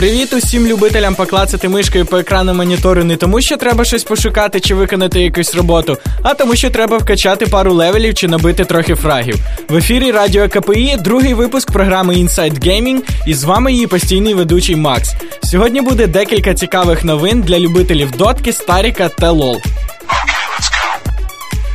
Привіт усім любителям поклацати мишкою по екрану монітору не тому, що треба щось пошукати чи виконати якусь роботу, а тому, що треба вкачати пару левелів чи набити трохи фрагів. В ефірі Радіо КПІ другий випуск програми Inside Gaming і з вами її постійний ведучий Макс. Сьогодні буде декілька цікавих новин для любителів дотки, старіка та лол.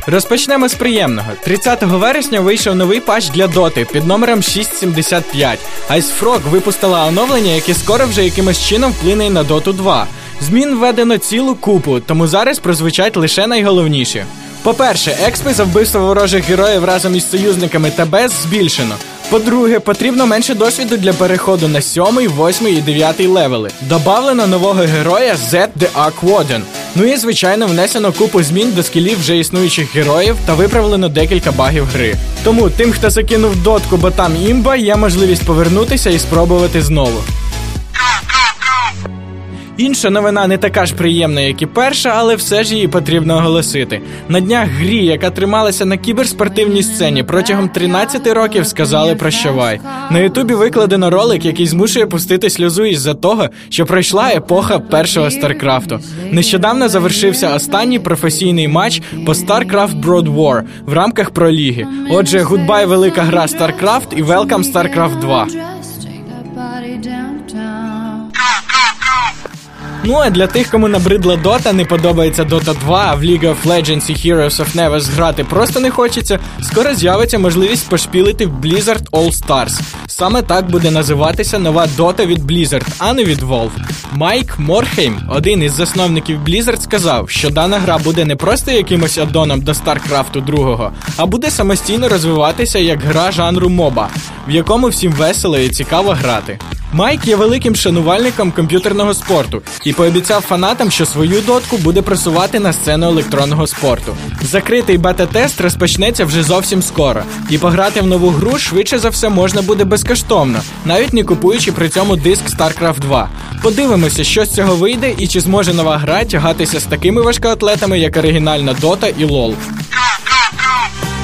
Розпочнемо з приємного. 30 вересня вийшов новий патч для доти під номером 675. Ice Frog випустила оновлення, яке скоро вже якимось чином вплине на доту 2. Змін введено цілу купу, тому зараз прозвучать лише найголовніші. По-перше, експи за вбивство ворожих героїв разом із союзниками та без збільшено. По-друге, потрібно менше досвіду для переходу на 7, 8 і 9 левели. Добавлено нового героя Z The Ark Warden. Ну і звичайно внесено купу змін до скілів вже існуючих героїв та виправлено декілька багів гри. Тому тим, хто закинув дотку, бо там імба, є можливість повернутися і спробувати знову. Інша новина не така ж приємна, як і перша, але все ж її потрібно оголосити. На днях грі, яка трималася на кіберспортивній сцені протягом 13 років, сказали прощавай. На Ютубі викладено ролик, який змушує пустити сльозу із-за того, що пройшла епоха першого Старкрафту. Нещодавно завершився останній професійний матч по StarCraft Brood War в рамках проліги. Отже, goodbye, велика гра StarCraft і Welcome StarCraft 2. Ну а для тих, кому набридла Dota, не подобається Dota 2, а в League of Legends і Heroes of Never грати просто не хочеться, скоро з'явиться можливість пошпілити в Blizzard All Stars. Саме так буде називатися нова Dota від Blizzard, а не від Valve. Майк Морхейм, один із засновників Blizzard, сказав, що дана гра буде не просто якимось аддоном до StarCraft 2, а буде самостійно розвиватися як гра жанру моба, в якому всім весело і цікаво грати. Майк є великим шанувальником комп'ютерного спорту і пообіцяв фанатам, що свою дотку буде просувати на сцену електронного спорту. Закритий бета-тест розпочнеться вже зовсім скоро, і пограти в нову гру швидше за все можна буде безкоштовно, навіть не купуючи при цьому диск StarCraft 2. Подивимося, що з цього вийде і чи зможе нова гра тягатися з такими важкоатлетами, як оригінальна Dota і LoL.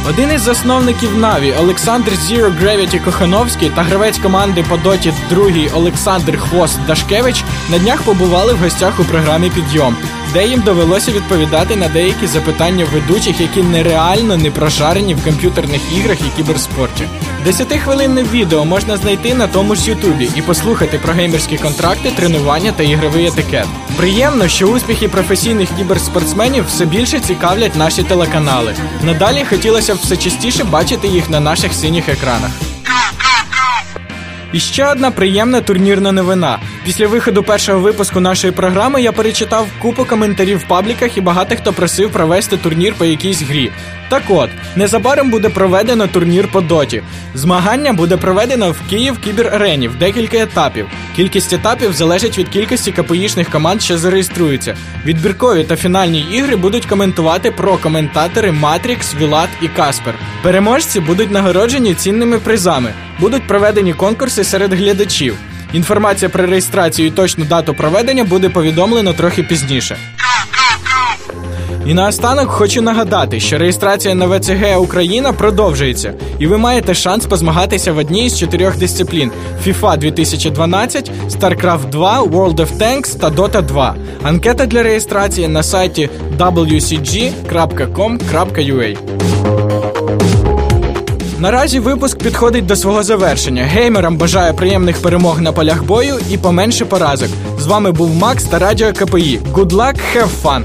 Один із засновників Наві Олександр Zero Gravity Кохановський та гравець команди по доті другий Олександр Хвост Дашкевич на днях побували в гостях у програмі Підйом, де їм довелося відповідати на деякі запитання ведучих, які нереально не прошарені в комп'ютерних іграх і кіберспорті. Десятихвилинне відео можна знайти на тому ж Ютубі і послухати про геймерські контракти, тренування та ігровий етикет. Приємно, що успіхи професійних кіберспортсменів все більше цікавлять наші телеканали. Надалі хотілося б все частіше бачити їх на наших синіх екранах. І ще одна приємна турнірна новина. Після виходу першого випуску нашої програми я перечитав купу коментарів в пабліках і багато хто просив провести турнір по якійсь грі. Так от, незабаром буде проведено турнір по доті. Змагання буде проведено в Київ Кібер-Арені в декілька етапів. Кількість етапів залежить від кількості КПІшних команд, що зареєструються. Відбіркові та фінальні ігри будуть коментувати про коментатори Матрікс, Вілат і Каспер. Переможці будуть нагороджені цінними призами. Будуть проведені конкурси серед глядачів. Інформація про реєстрацію і точну дату проведення буде повідомлено трохи пізніше. І наостанок хочу нагадати, що реєстрація на ВЦГ Україна продовжується, і ви маєте шанс позмагатися в одній із чотирьох дисциплін: FIFA 2012, StarCraft 2, World of Tanks та Dota 2. Анкета для реєстрації на сайті wcg.com.ua. Наразі випуск підходить до свого завершення. Геймерам бажаю приємних перемог на полях бою і поменше поразок. З вами був Макс та Радіо КПІ. Good luck, have fun!